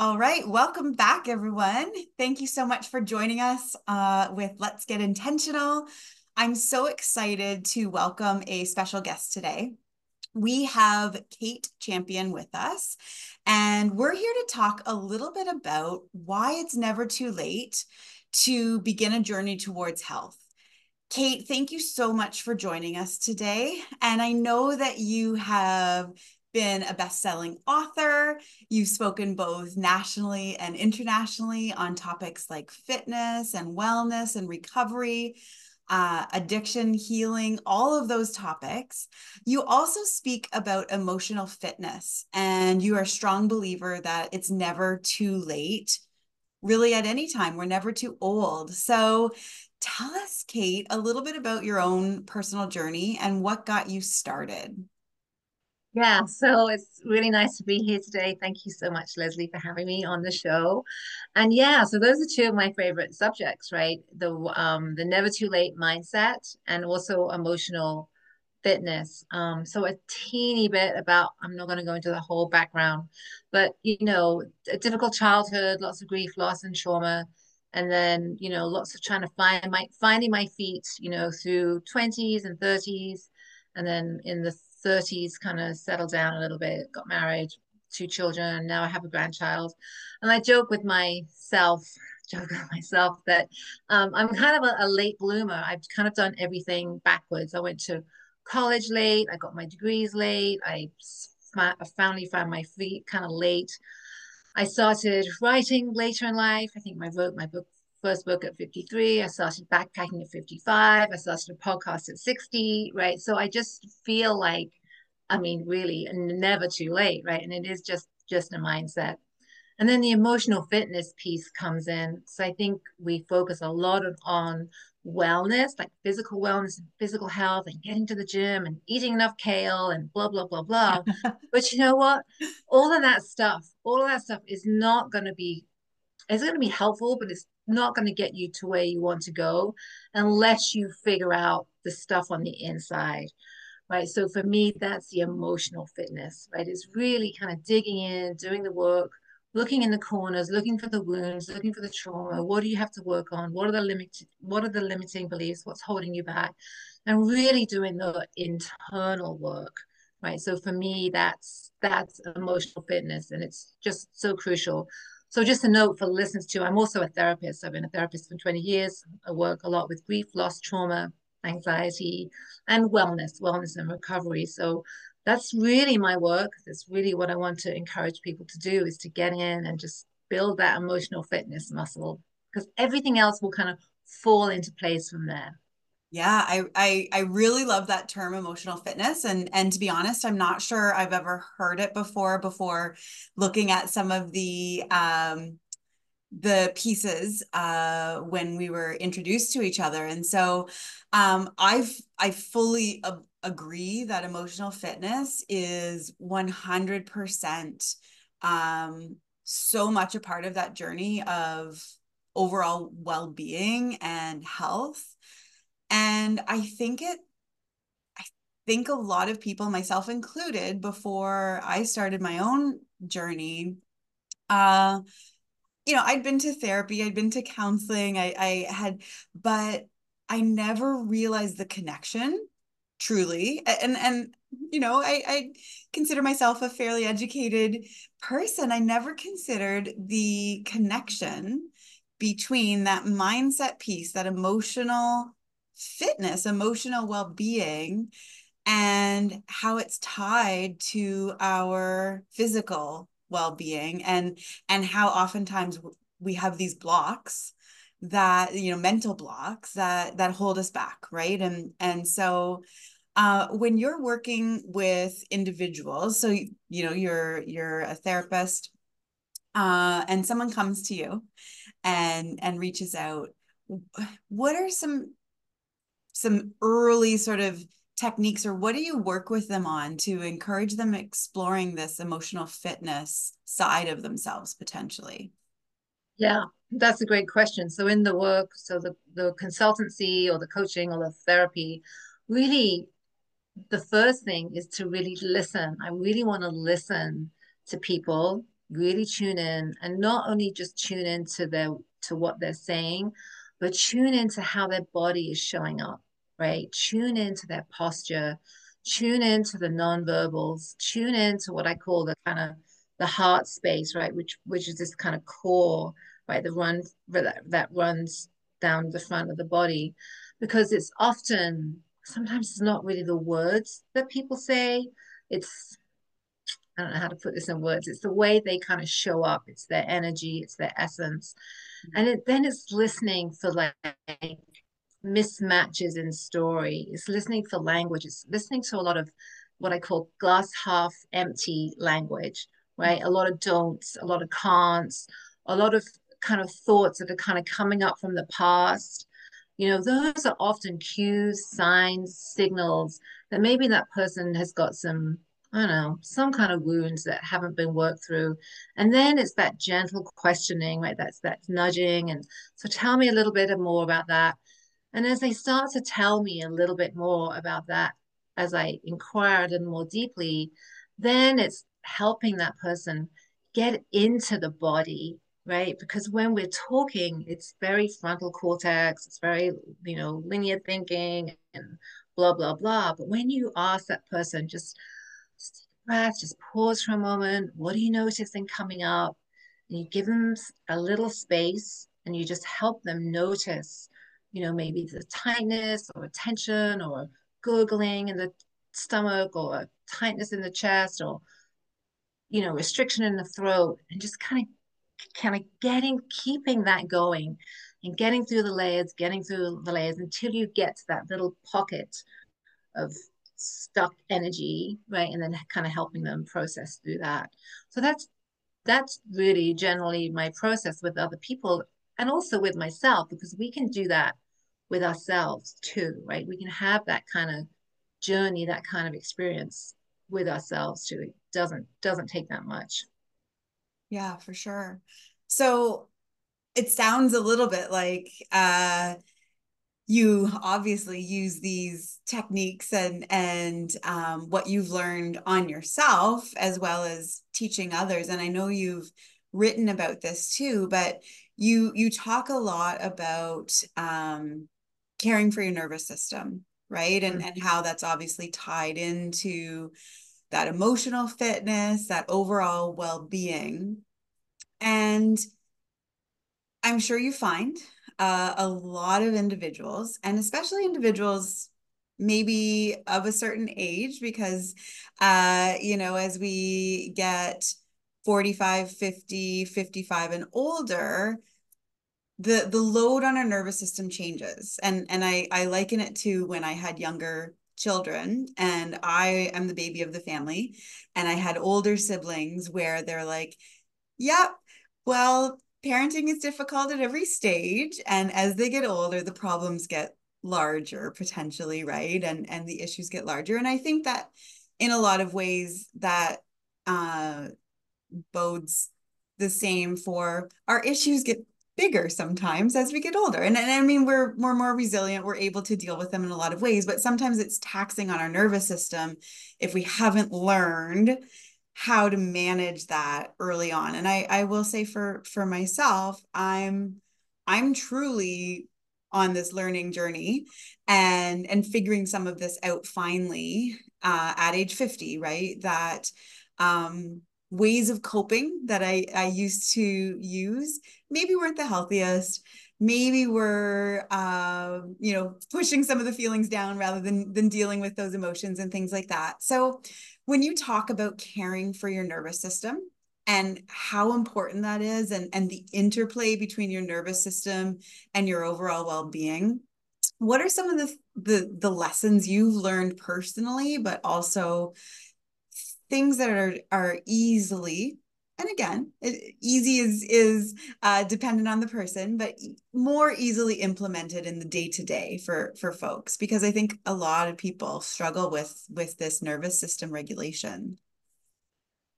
All right, welcome back, everyone. Thank you so much for joining us uh, with Let's Get Intentional. I'm so excited to welcome a special guest today. We have Kate Champion with us, and we're here to talk a little bit about why it's never too late to begin a journey towards health. Kate, thank you so much for joining us today. And I know that you have been a best-selling author. You've spoken both nationally and internationally on topics like fitness and wellness and recovery, uh, addiction, healing, all of those topics. You also speak about emotional fitness, and you are a strong believer that it's never too late. Really, at any time, we're never too old. So, tell us, Kate, a little bit about your own personal journey and what got you started. Yeah, so it's really nice to be here today. Thank you so much, Leslie, for having me on the show. And yeah, so those are two of my favorite subjects, right? The um the never too late mindset and also emotional fitness. Um, so a teeny bit about I'm not going to go into the whole background, but you know, a difficult childhood, lots of grief, loss, and trauma. And then, you know, lots of trying to find my finding my feet, you know, through 20s and 30s. And then in the 30s kind of settled down a little bit, got married, two children. Now I have a grandchild. And I joke with myself, joke with myself that um, I'm kind of a, a late bloomer. I've kind of done everything backwards. I went to college late. I got my degrees late. I finally found my feet kind of late. I started writing later in life. I think I wrote my book first book at 53. I started backpacking at 55. I started a podcast at 60, right? So I just feel like, I mean, really, never too late, right? And it is just just a mindset. And then the emotional fitness piece comes in. So I think we focus a lot on wellness, like physical wellness and physical health and getting to the gym and eating enough kale and blah, blah, blah, blah. but you know what? All of that stuff, all of that stuff is not going to be, it's going to be helpful, but it's not going to get you to where you want to go unless you figure out the stuff on the inside right? So for me that's the emotional fitness right? It's really kind of digging in doing the work looking in the corners looking for the wounds looking for the trauma. What do you have to work on? What are the limit what are the limiting beliefs? What's holding you back? And really doing the internal work right? So for me that's that's emotional fitness and it's just so crucial so just a note for listeners too, I'm also a therapist. I've been a therapist for 20 years. I work a lot with grief, loss, trauma, anxiety, and wellness, wellness and recovery. So that's really my work. That's really what I want to encourage people to do is to get in and just build that emotional fitness muscle because everything else will kind of fall into place from there. Yeah, I, I I really love that term emotional fitness and and to be honest, I'm not sure I've ever heard it before before looking at some of the um the pieces uh when we were introduced to each other. And so um I've I fully agree that emotional fitness is 100% um so much a part of that journey of overall well-being and health and I think it, I think a lot of people, myself included, before I started my own journey, uh, you know, I'd been to therapy, I'd been to counseling, I, I had, but I never realized the connection truly. And, and, you know, I, I consider myself a fairly educated person. I never considered the connection between that mindset piece, that emotional fitness, emotional well being, and how it's tied to our physical well being, and and how oftentimes we have these blocks that you know mental blocks that that hold us back right? And and so uh, when you're working with individuals so you know you're you're a therapist uh, and someone comes to you and and reaches out what are some some early sort of techniques or what do you work with them on to encourage them exploring this emotional fitness side of themselves potentially? Yeah that's a great question. So in the work so the, the consultancy or the coaching or the therapy really the first thing is to really listen. I really want to listen to people really tune in and not only just tune in to their to what they're saying, but tune into how their body is showing up, right? Tune into their posture, tune into the non-verbals, tune into what I call the kind of the heart space, right? Which which is this kind of core, right? The run that, that runs down the front of the body, because it's often sometimes it's not really the words that people say. It's I don't know how to put this in words. It's the way they kind of show up. It's their energy. It's their essence, mm-hmm. and it, then it's listening for like mismatches in story. It's listening for language. It's listening to a lot of what I call glass half empty language, right? Mm-hmm. A lot of don'ts, a lot of can'ts, a lot of kind of thoughts that are kind of coming up from the past. You know, those are often cues, signs, signals that maybe that person has got some I don't know, some kind of wounds that haven't been worked through. And then it's that gentle questioning, right? That's that nudging. And so tell me a little bit more about that. And as they start to tell me a little bit more about that, as I inquire a little more deeply, then it's helping that person get into the body, right? Because when we're talking, it's very frontal cortex, it's very, you know, linear thinking and blah, blah, blah. But when you ask that person, just just take a breath, just pause for a moment. What are you noticing coming up? And you give them a little space and you just help them notice, you know, maybe the tightness or tension or gurgling in the stomach or tightness in the chest or, you know, restriction in the throat and just kind of kind of getting keeping that going and getting through the layers getting through the layers until you get to that little pocket of stuck energy, right? And then kind of helping them process through that. So that's that's really generally my process with other people and also with myself because we can do that with ourselves too, right? We can have that kind of journey, that kind of experience with ourselves too. It doesn't doesn't take that much. Yeah, for sure. So it sounds a little bit like uh you obviously use these techniques and and um, what you've learned on yourself as well as teaching others. And i know you've written about this too but you you talk a lot about um, caring for your nervous system right? And mm-hmm. and how that's obviously tied into that emotional fitness that overall well-being. And i'm sure you find uh, a lot of individuals, and especially individuals maybe of a certain age, because, uh, you know, as we get 45, 50, 55 and older, the the load on our nervous system changes. And and i i liken it to when i had younger children and i am the baby of the family and i had older siblings where they're like yep well parenting is difficult at every stage and as they get older the problems get larger potentially right? And and the issues get larger. And i think that in a lot of ways that uh bodes the same for our issues get bigger sometimes as we get older. And, and i mean we're we're more resilient we're able to deal with them in a lot of ways but sometimes it's taxing on our nervous system if we haven't learned how to manage that early on and i i will say for for myself i'm i'm truly on this learning journey and and figuring some of this out finally uh, at age 50 right? That um ways of coping that i i used to use maybe weren't the healthiest maybe we're uh, you know pushing some of the feelings down rather than than dealing with those emotions and things like that. So when you talk about caring for your nervous system and how important that is and, and the interplay between your nervous system and your overall well-being what are some of the, the the lessons you've learned personally but also things that are are easily and again easy is is uh, dependent on the person but more easily implemented in the day to day for for folks because i think a lot of people struggle with with this nervous system regulation.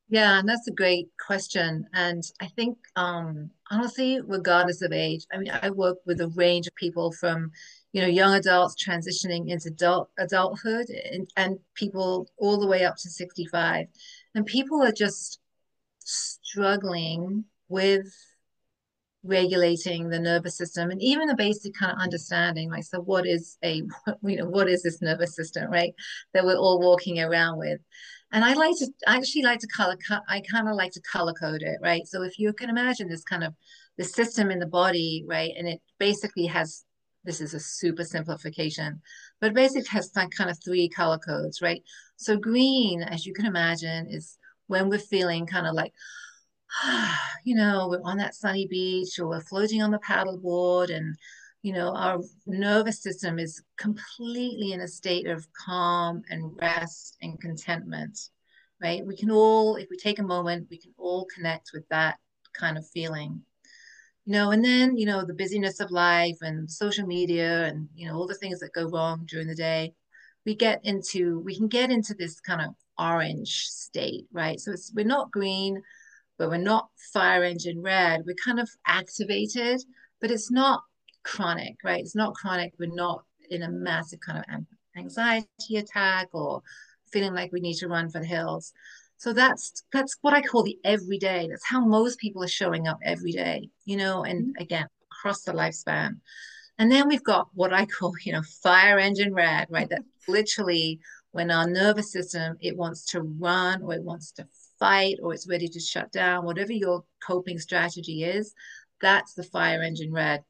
Yeah and that's a great question and i think um honestly regardless of age i mean i work with a range of people from you know young adults transitioning into adult adulthood and, and people all the way up to 65 and people are just struggling with regulating the nervous system and even a basic kind of understanding like so what is a you know what is this nervous system right that we're all walking around with? And i like to I actually like to color i kind of like to color code it right? So if you can imagine this kind of the system in the body right and it basically has this is a super simplification but basically has like kind of three color codes right? So green as you can imagine is when we're feeling kind of like you know, we're on that sunny beach or we're floating on the paddleboard and, you know, our nervous system is completely in a state of calm and rest and contentment, right? We can all, if we take a moment, we can all connect with that kind of feeling. You know, and then, you know, the busyness of life and social media and, you know, all the things that go wrong during the day, we get into, we can get into this kind of orange state, right? So it's, we're not green, but we're not fire engine red. We're kind of activated, but it's not chronic, right? It's not chronic. We're not in a massive kind of anxiety attack or feeling like we need to run for the hills. So that's that's what I call the everyday. That's how most people are showing up every day, you know, and mm-hmm. again, across the lifespan. And then we've got what I call, you know, fire engine red, right? That literally when our nervous system it wants to run or it wants to fight or it's ready to shut down, whatever your coping strategy is, that's the fire engine red.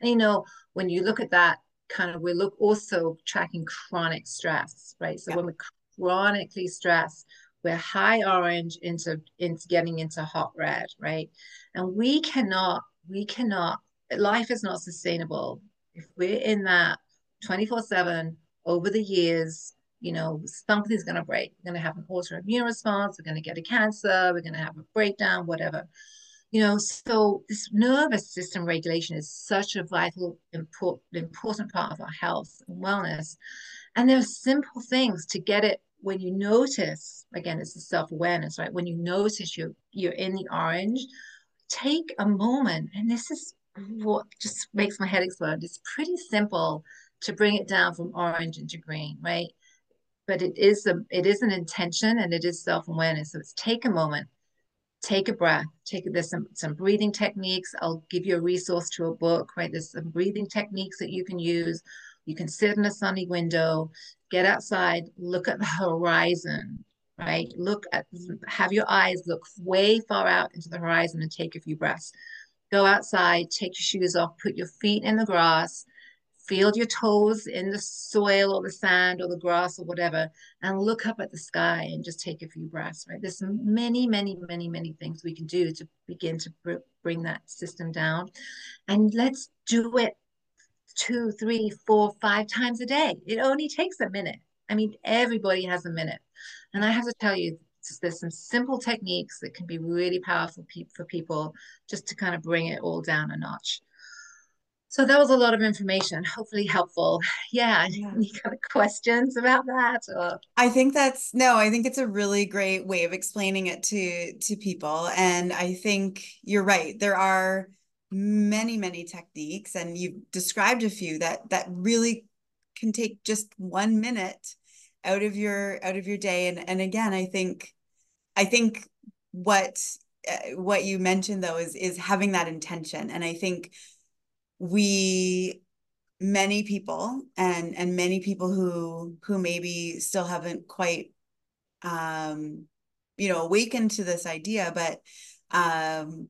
And, you know, when you look at that kind of, we look also tracking chronic stress, right? So yeah. when we're chronically stressed, we're high orange into into getting into hot red, right? And we cannot, we cannot, life is not sustainable if we're in that 24 7 over the years you know, something's going to break. We're going to have an autoimmune response. We're going to get a cancer. We're going to have a breakdown, whatever. You know, so this nervous system regulation is such a vital, important, important part of our health and wellness. And there are simple things to get it when you notice. Again, it's the self-awareness, right? When you notice you're you're in the orange, take a moment. And this is what just makes my head explode. It's pretty simple to bring it down from orange into green, right? but it is a it is an intention and it is self-awareness. So it's take a moment take a breath take there's some some breathing techniques. I'll give you a resource to a book right? There's some breathing techniques that you can use. You can sit in a sunny window get outside look at the horizon right? Look at have your eyes look way far out into the horizon and take a few breaths. Go outside take your shoes off put your feet in the grass feel your toes in the soil or the sand or the grass or whatever, and look up at the sky and just take a few breaths, right? There's many, many, many, many things we can do to begin to br bring that system down. And let's do it two, three, four, five times a day. It only takes a minute. I mean, everybody has a minute. And I have to tell you, there's some simple techniques that can be really powerful for people just to kind of bring it all down a notch. So that was a lot of information, hopefully helpful. Yeah. yeah. Any kind of questions about that? Or? I think that's no, I think it's a really great way of explaining it to to people. And I think you're right. There are many, many techniques, and you've described a few that that really can take just one minute out of your out of your day. And and again, I think I think what uh, what you mentioned though is is having that intention. And I think we many people and and many people who who maybe still haven't quite um you know awakened to this idea but um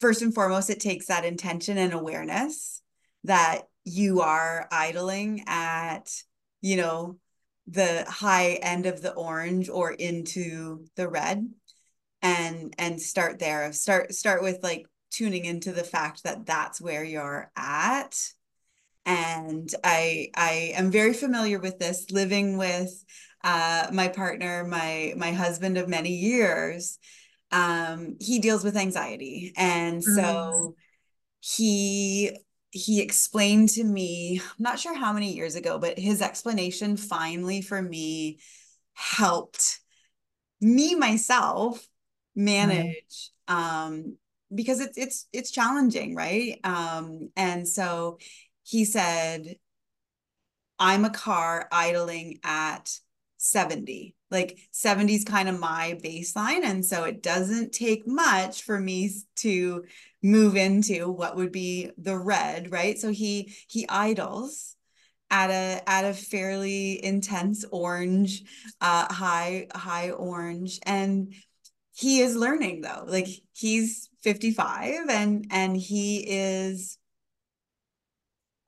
first and foremost it takes that intention and awareness that you are idling at you know the high end of the orange or into the red and and start there. Start start with like tuning into the fact that that's where you're at and i i am very familiar with this living with uh, my partner my my husband of many years um, he deals with anxiety and so mm. he he explained to me i'm not sure how many years ago but his explanation finally for me helped me myself manage mm. um because it's it's it's challenging right? Um and so he said i'm a car idling at 70 like 70 is kind of my baseline and so it doesn't take much for me to move into what would be the red right? So he he idles at a at a fairly intense orange uh high high orange and he is learning though. Like he's 55 and and he is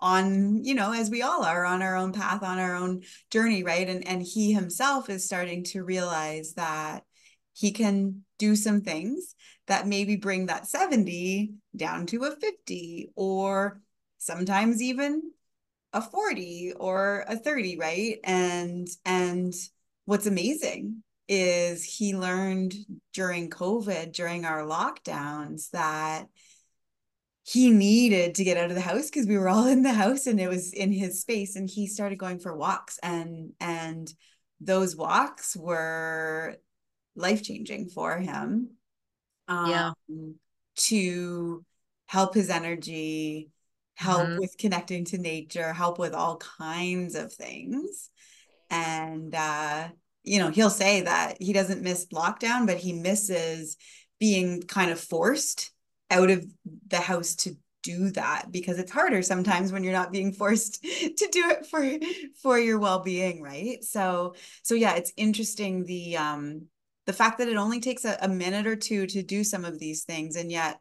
on you know as we all are on our own path on our own journey right? And and he himself is starting to realize that he can do some things that maybe bring that 70 down to a 50 or sometimes even a 40 or a 30 right? And and what's amazing is he learned during covid during our lockdowns that he needed to get out of the house because we were all in the house and it was in his space and he started going for walks and and those walks were life changing for him um, yeah to help his energy help mm-hmm. with connecting to nature help with all kinds of things and uh you know he'll say that he doesn't miss lockdown but he misses being kind of forced out of the house to do that because it's harder sometimes when you're not being forced to do it for for your well-being right? So so yeah it's interesting the um the fact that it only takes a, a minute or two to do some of these things and yet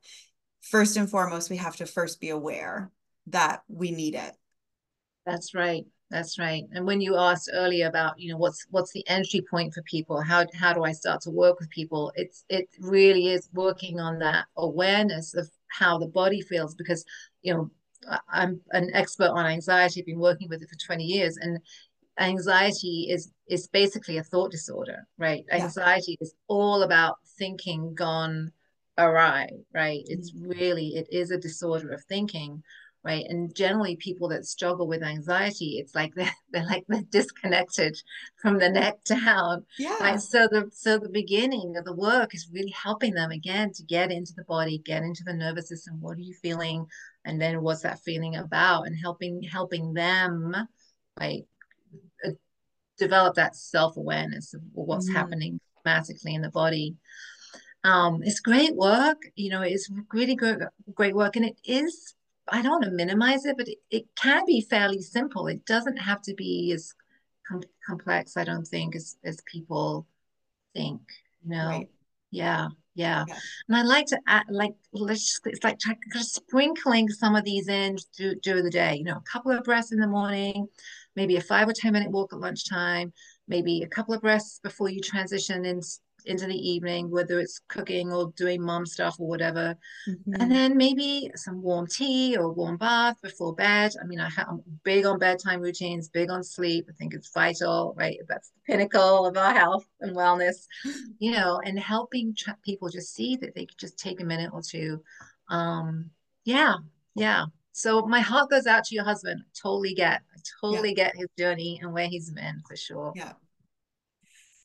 first and foremost we have to first be aware that we need it. That's right that's right. And when you asked earlier about, you know, what's what's the entry point for people? How how do I start to work with people? It's it really is working on that awareness of how the body feels because, you know, I'm an expert on anxiety, I've been working with it for 20 years and anxiety is is basically a thought disorder, right? Yeah. Anxiety is all about thinking gone awry, right? It's mm-hmm. really it is a disorder of thinking right? And generally people that struggle with anxiety it's like they're, they're like they're disconnected from the neck down yeah. Right so the so the beginning of the work is really helping them again to get into the body get into the nervous system. What are you feeling? And then what's that feeling about? And helping helping them like uh, develop that self-awareness of what's mm. happening dramatically in the body. Um, it's great work you know it's really great great work. And it is I don't want to minimize it, but it, it can be fairly simple. It doesn't have to be as com- complex, I don't think, as, as people think. You know, right. yeah, yeah, yeah. And I like to add, like, let's it's like just sprinkling some of these in through, during the day. You know, a couple of breaths in the morning, maybe a five or ten minute walk at lunchtime, maybe a couple of breaths before you transition in, into the evening, whether it's cooking or doing mom stuff or whatever. Mm-hmm. And then maybe some warm tea or warm bath before bed. I mean, I am big on bedtime routines, big on sleep. I think it's vital, right? That's the pinnacle of our health and wellness, you know, and helping tra- people just see that they could just take a minute or two. Um, yeah, yeah. So my heart goes out to your husband. I totally get, I totally yeah. get his journey and where he's been for sure. Yeah.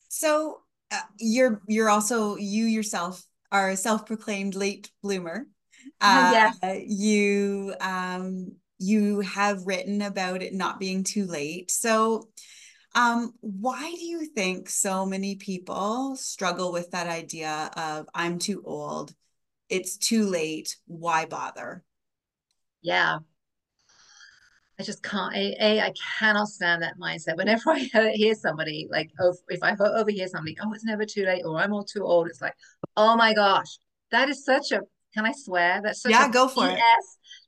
So uh, you're you're also you yourself are a self-proclaimed late bloomer. Uh, yes. You um you have written about it not being too late. So um, why do you think so many people struggle with that idea of I'm too old, it's too late, why bother? Yeah, I just can't. A, a, I cannot stand that mindset. Whenever I hear somebody like, oh, if I overhear somebody, oh, it's never too late, or I'm all too old. It's like, oh my gosh, that is such a. Can I swear? That's such yeah, a go for BS, it.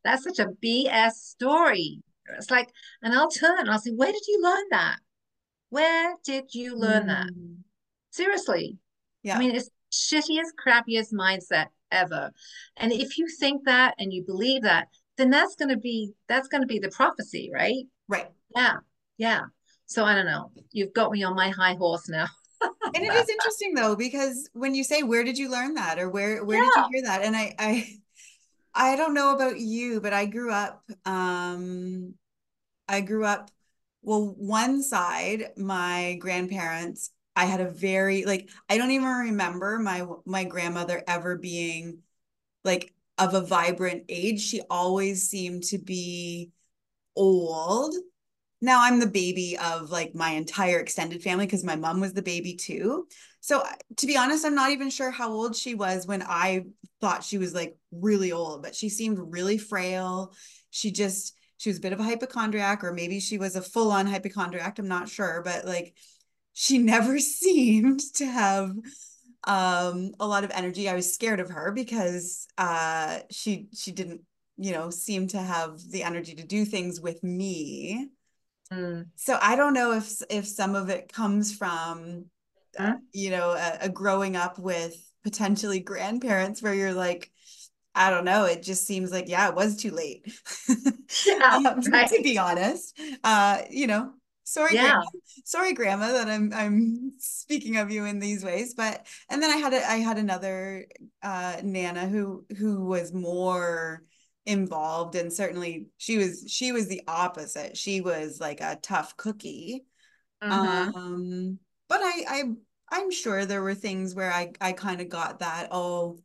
That's such a BS story. It's like, and I'll turn and I'll say, where did you learn that? Where did you learn mm. that? Seriously. Yeah. I mean, it's shittiest, crappiest mindset ever. And if you think that and you believe that, then that's going to be that's going to be the prophecy right? Right. Yeah yeah. So i don't know. You've got me on my high horse now. And it is interesting though because when you say where did you learn that? or where where yeah. did you hear that? and i i i don't know about you but i grew up um i grew up well one side my grandparents i had a very like i don't even remember my my grandmother ever being like of a vibrant age. She always seemed to be old now I'm the baby of like my entire extended family because my mom was the baby too. So to be honest, I'm not even sure how old she was when I thought she was like really old, but she seemed really frail. She just she was a bit of a hypochondriac or maybe she was a full-on hypochondriac, I'm not sure, but like she never seemed to have um a lot of energy. I was scared of her because uh she she didn't, you know, seem to have the energy to do things with me. Mm. So I don't know if if some of it comes from huh? you know, a, a growing up with potentially grandparents where you're like I don't know. It just seems like, yeah, it was too late. Yeah, um, right. To be honest, uh, you know, sorry, yeah. grandma. sorry, grandma, that I'm I'm speaking of you in these ways. But and then I had a, I had another uh, nana who who was more involved, and certainly she was she was the opposite. She was like a tough cookie. Mm-hmm. Um, but I I I'm sure there were things where I I kind of got that. Oh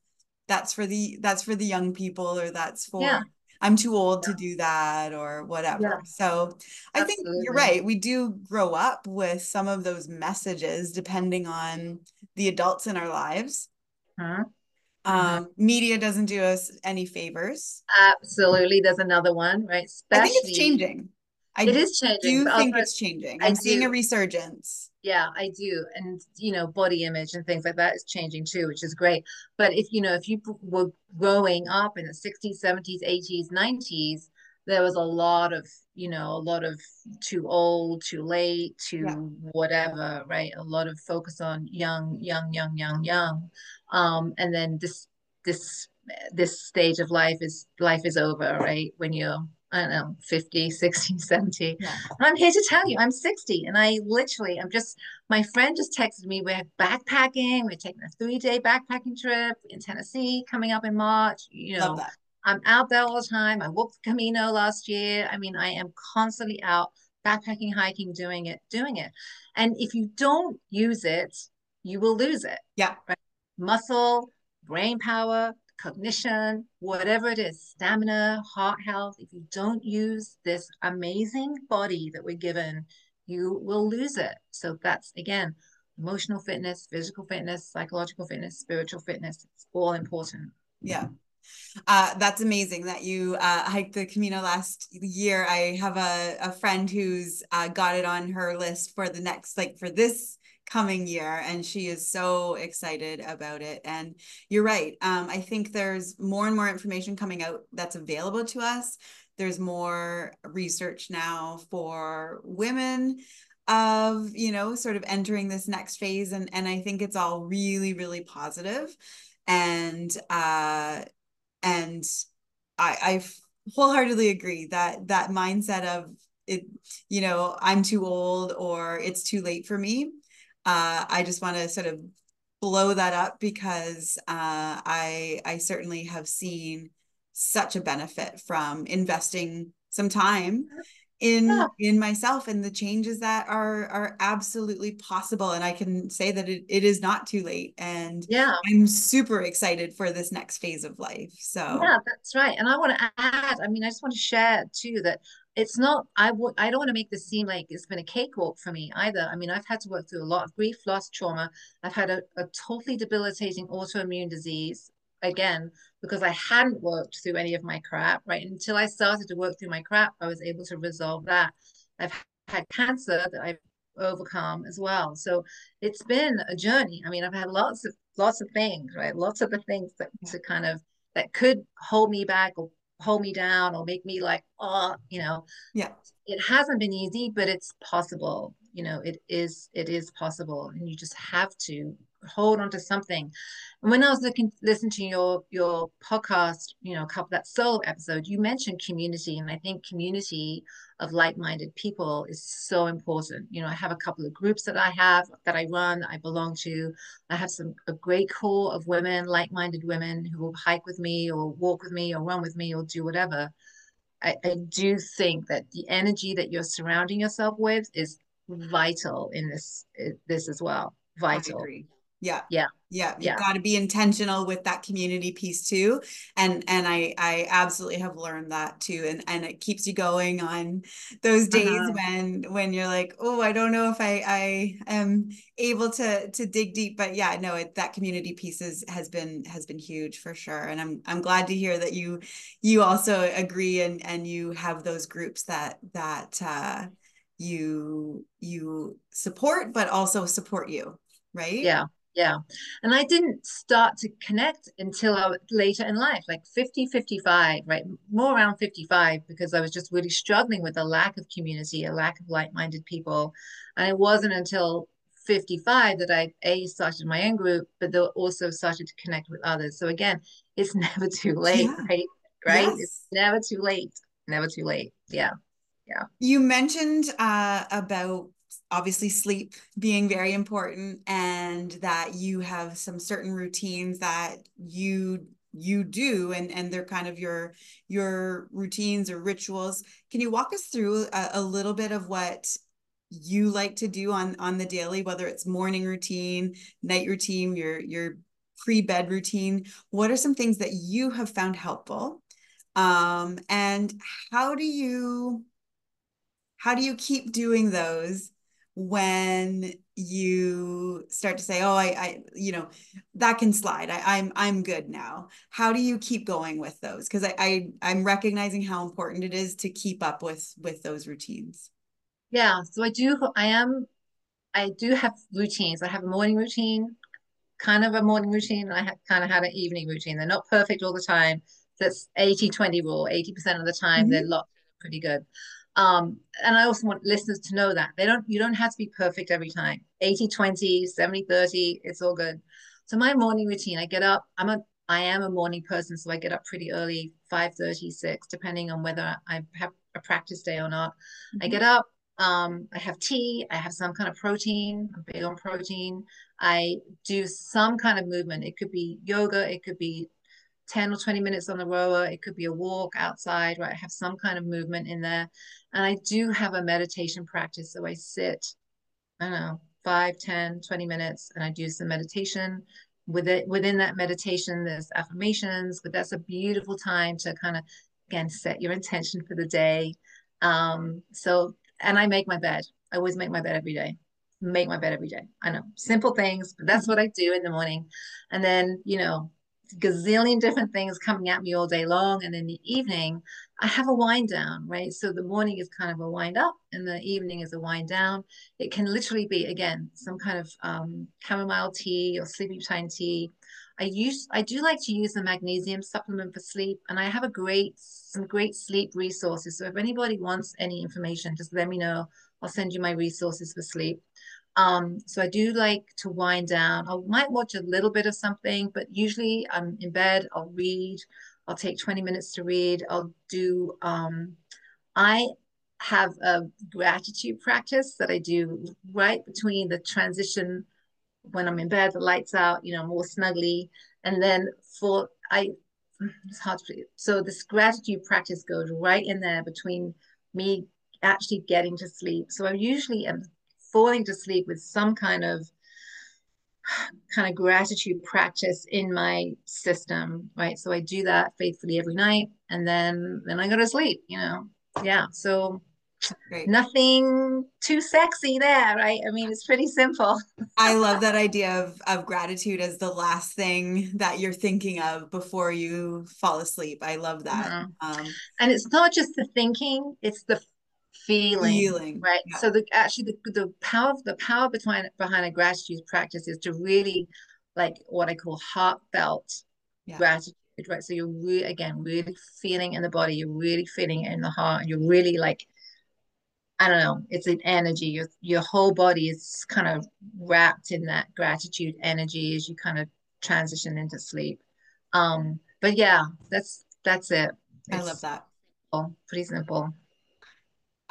that's for the that's for the young people or that's for yeah. I'm too old yeah. to do that or whatever. Yeah. So I Absolutely. think you're right. We do grow up with some of those messages depending on the adults in our lives. Huh? Um, media doesn't do us any favors. Absolutely. There's another one, right? Especially, I think it's changing. I it is changing. Do think it's changing. I'm seeing a resurgence. Yeah, I do, and you know, body image and things like that is changing too, which is great. But if you know, if you were growing up in the 60s, 70s, 80s, 90s, there was a lot of you know, a lot of too old, too late, too yeah. whatever, right? A lot of focus on young, young, young, young, young, um, and then this this this stage of life is life is over, right? When you're I don't know, 50, 60, 70. Yeah. I'm here to tell you, I'm 60. And I literally, I'm just, my friend just texted me, we're backpacking. We're taking a three day backpacking trip in Tennessee coming up in March. You know, I'm out there all the time. I walked the Camino last year. I mean, I am constantly out backpacking, hiking, doing it, doing it. And if you don't use it, you will lose it. Yeah. Right? Muscle, brain power, cognition, whatever it is, stamina, heart health, if you don't use this amazing body that we're given, you will lose it. So that's again, emotional fitness, physical fitness, psychological fitness, spiritual fitness. It's all important. Yeah. Uh, that's amazing that you uh, hiked the Camino last year. I have a, a friend who's uh, got it on her list for the next, like for this coming year and she is so excited about it. And you're right um, i think there's more and more information coming out that's available to us. There's more research now for women of you know sort of entering this next phase and and i think it's all really really positive. And uh and i i wholeheartedly agree that that mindset of it you know i'm too old or it's too late for me uh, I just want to sort of blow that up because uh, I I certainly have seen such a benefit from investing some time in yeah. in myself and the changes that are are absolutely possible. And i can say that it, it is not too late. And yeah. I'm super excited for this next phase of life. So yeah that's right. And i want to add i mean i just want to share too that it's not i would i don't want to make this seem like it's been a cakewalk for me either. I mean i've had to work through a lot of grief loss trauma. I've had a, a totally debilitating autoimmune disease again because i hadn't worked through any of my crap right? Until i started to work through my crap i was able to resolve that. I've had cancer that i've overcome as well. So it's been a journey. I mean i've had lots of lots of things right? Lots of the things that to kind of that could hold me back or hold me down or make me like, oh, you know. Yeah. It hasn't been easy, but it's possible. You know, it is it is possible. And you just have to hold on to something. And when I was looking listening to your your podcast, you know, a couple that solo episode, you mentioned community, and I think community of like-minded people is so important. You know, I have a couple of groups that I have that I run, I belong to. I have some a great core of women, like-minded women who will hike with me or walk with me or run with me or do whatever. I, I do think that the energy that you're surrounding yourself with is vital in this this as well. Vital. Yeah. Yeah. Yeah. You've Yeah. got to be intentional with that community piece too. And and I I absolutely have learned that too. And and it keeps you going on those days Uh-huh. when when you're like, oh, I don't know if I I am able to to dig deep. But yeah, no, it that community piece is, has been has been huge for sure. And I'm I'm glad to hear that you you also agree and and you have those groups that that uh you you support but also support you, right? Yeah. Yeah. And I didn't start to connect until I later in life, like 50, 55, right? More around 55, because I was just really struggling with a lack of community, a lack of like-minded people. And it wasn't until 55 that I A started my own group, but also started to connect with others. So again, it's never too late, Yeah. right? Right? It's never too late. Never too late. Yeah. Yeah. You mentioned uh, about obviously sleep being very important and that you have some certain routines that you you do and and they're kind of your your routines or rituals. Can you walk us through a, a little bit of what you like to do on on the daily, whether it's morning routine, night routine, your your pre-bed routine? What are some things that you have found helpful? Um, and how do you how do you keep doing those when you start to say oh i i you know that can slide I, i'm i'm good now how do you keep going with those because I, I i'm recognizing how important it is to keep up with with those routines Yeah. So I do, I am, I do have routines. I have a morning routine, kind of a morning routine, and I have kind of had an evening routine. They're not perfect all the time. That's 80 20 rule. 80% of the time they're Mhm. locked pretty good. Um, and I also want listeners to know that they don't, you don't have to be perfect every time. 80 20, 70 30, it's all good. So my morning routine, I get up, I'm a, I am a morning person, so I get up pretty early, 5 36, depending on whether I have a practice day or not. I Mhm. get up, um, I have tea, I have some kind of protein, I'm big on protein. I do some kind of movement. It could be yoga, it could be 10 or 20 minutes on the rower, it could be a walk outside, right? I have some kind of movement in there. And I do have a meditation practice. So I sit, I don't know, 5, 10, 20 minutes, and I do some meditation. With it, within that meditation, there's affirmations, but that's a beautiful time to kind of, again, set your intention for the day. Um, so, and I make my bed. I always make my bed every day. Make my bed every day. I know, simple things, but that's what I do in the morning. And then, you know, gazillion different things coming at me all day long. And in the evening, I have a wind down, right? So the morning is kind of a wind up and the evening is a wind down. It can literally be, again, some kind of um, chamomile tea or sleepy time tea. I use I do like to use the magnesium supplement for sleep, and I have a great some great sleep resources. So if anybody wants any information, just let me know. I'll send you my resources for sleep. Um, so I do like to wind down. I might watch a little bit of something, but usually I'm in bed, I'll read, I'll take 20 minutes to read. I'll do um I have a gratitude practice that I do right between the transition when I'm in bed, the lights out, you know, more snugly. And then for I it's hard to so this gratitude practice goes right in there between me actually getting to sleep. So I usually am falling to sleep with some kind of kind of gratitude practice in my system, right? So I do that faithfully every night and then then I go to sleep, you know. Yeah. So great nothing too sexy there, right? I mean, it's pretty simple. I love that idea of of gratitude as the last thing that you're thinking of before you fall asleep. I love that. Mhm. Um, And it's not just the thinking, it's the feeling, feeling. right? Yeah. So the actually the, the power the power behind behind a gratitude practice is to really like what I call heartfelt Yeah. gratitude, right? So you're really again really feeling in the body, you're really feeling it in the heart, and you're really like I don't know, it's an energy. Your your whole body is kind of wrapped in that gratitude energy as you kind of transition into sleep. Um, but yeah, that's that's it. I love that. simple, pretty simple.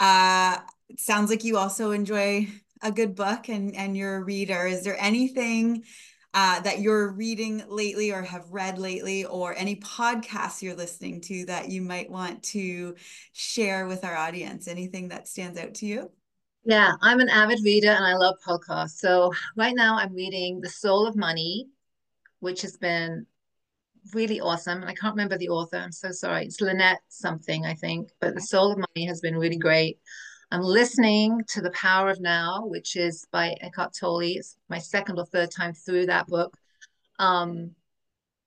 Uh, it sounds like you also enjoy a good book and and you're a reader. Is there anything uh, that you're reading lately or have read lately, or any podcasts you're listening to that you might want to share with our audience? Anything that stands out to you? Yeah, I'm an avid reader and I love podcasts. So right now I'm reading The Soul of Money, which has been really awesome. And I can't remember the author. I'm so sorry. It's Lynette something, I think. But The Soul of Money has been really great. I'm listening to The Power of Now, which is by Eckhart Tolle. It's my second or third time through that book. Um,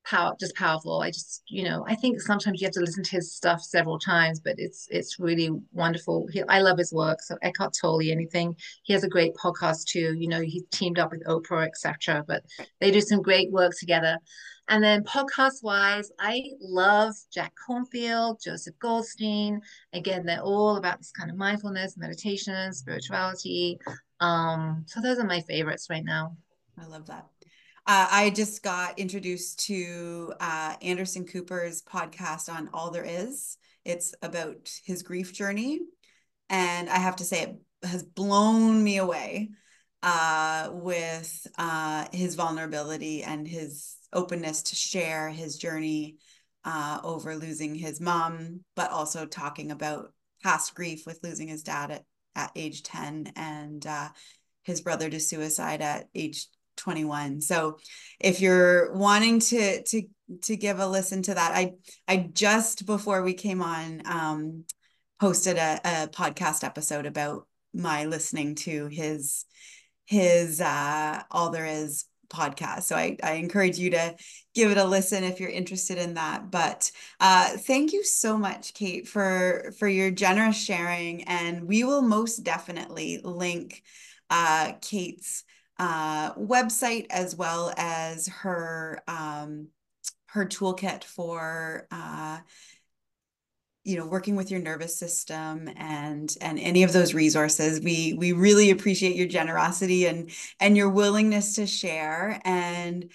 power just powerful. I just you know i think sometimes you have to listen to his stuff several times but it's it's really wonderful. He, i love his work so eckhart tolle anything. He has a great podcast too you know he's teamed up with oprah etc but they do some great work together. And then podcast wise i love jack kornfield joseph goldstein. Again they're all about this kind of mindfulness meditation spirituality. Um so those are my favorites right now. I love that uh, I just got introduced to uh, Anderson Cooper's podcast on All There Is. It's about his grief journey. And I have to say, it has blown me away uh, with uh, his vulnerability and his openness to share his journey uh, over losing his mom, but also talking about past grief with losing his dad at, at age 10 and uh, his brother to suicide at age 21 so if you're wanting to to to give a listen to that i i just before we came on um posted a, a podcast episode about my listening to his his uh all there is podcast. So i i encourage you to give it a listen if you're interested in that. But uh thank you so much kate for for your generous sharing. And we will most definitely link uh kate's uh, website as well as her um, her toolkit for uh, you know working with your nervous system and and any of those resources. We we really appreciate your generosity and and your willingness to share. And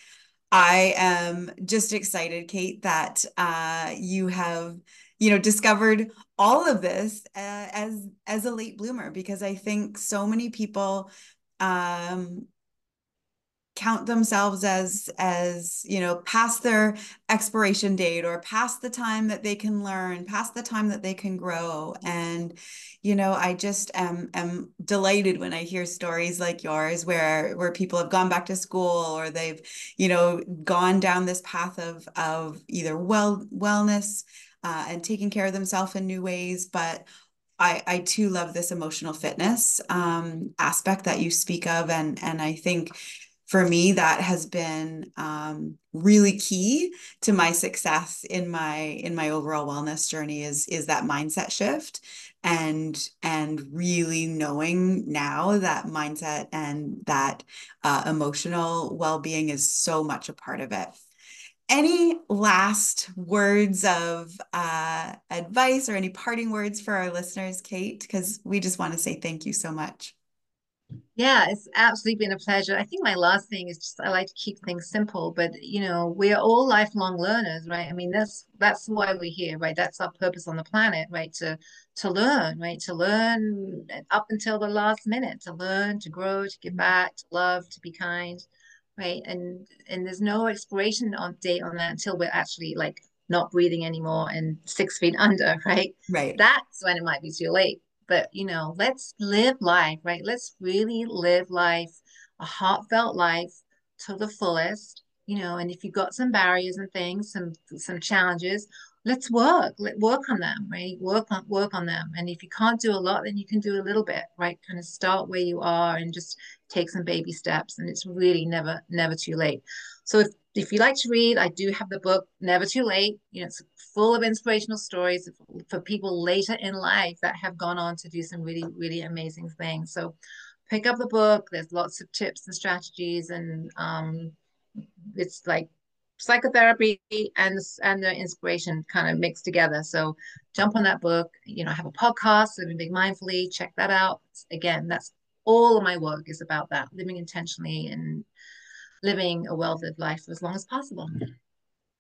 i am just excited kate that uh, you have you know discovered all of this uh, as as a late bloomer because i think so many people um, count themselves as as you know past their expiration date or past the time that they can learn past the time that they can grow. And you know i just am am delighted when i hear stories like yours where where people have gone back to school or they've you know gone down this path of of either well wellness uh, and taking care of themselves in new ways. But I, I too love this emotional fitness um, aspect that you speak of, and and I think for me that has been um, really key to my success in my in my overall wellness journey is is that mindset shift and and really knowing now that mindset and that uh, emotional well-being is so much a part of it any last words of uh, advice or any parting words for our listeners, Kate? Because we just want to say thank you so much. Yeah, it's absolutely been a pleasure. I think my last thing is just I like to keep things simple, but you know, we are all lifelong learners, right? I mean, that's that's why we're here, right? That's our purpose on the planet, right? To to learn, right? To learn up until the last minute, to learn, to grow, to give back, to love, to be kind, right? And and there's no expiration on date on that until we're actually like not breathing anymore and six feet under, right? Right. That's when it might be too late but you know let's live life right let's really live life a heartfelt life to the fullest you know and if you've got some barriers and things some some challenges let's work let work on them right? Work on work on them. And if you can't do a lot then you can do a little bit right? Kind of start where you are and just take some baby steps and it's really never never too late. So if if you like to read i do have the book never too late. You know it's full of inspirational stories for people later in life that have gone on to do some really really amazing things. So pick up the book. There's lots of tips and strategies and um it's like psychotherapy and and the inspiration kind of mixed together. So jump on that book. You know, I have a podcast, Living Big Mindfully. Check that out. Again, that's all of my work is about that, living intentionally and living a well-lived life for as long as possible.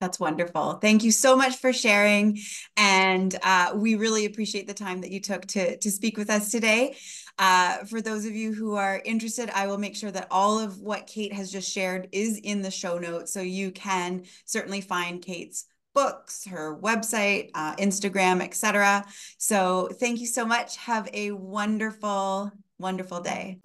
That's wonderful. Thank you so much for sharing. And uh, we really appreciate the time that you took to, to speak with us today. Uh, for those of you who are interested, I will make sure that all of what Kate has just shared is in the show notes. So you can certainly find Kate's books, her website, uh, Instagram, etc. So thank you so much. Have a wonderful wonderful day.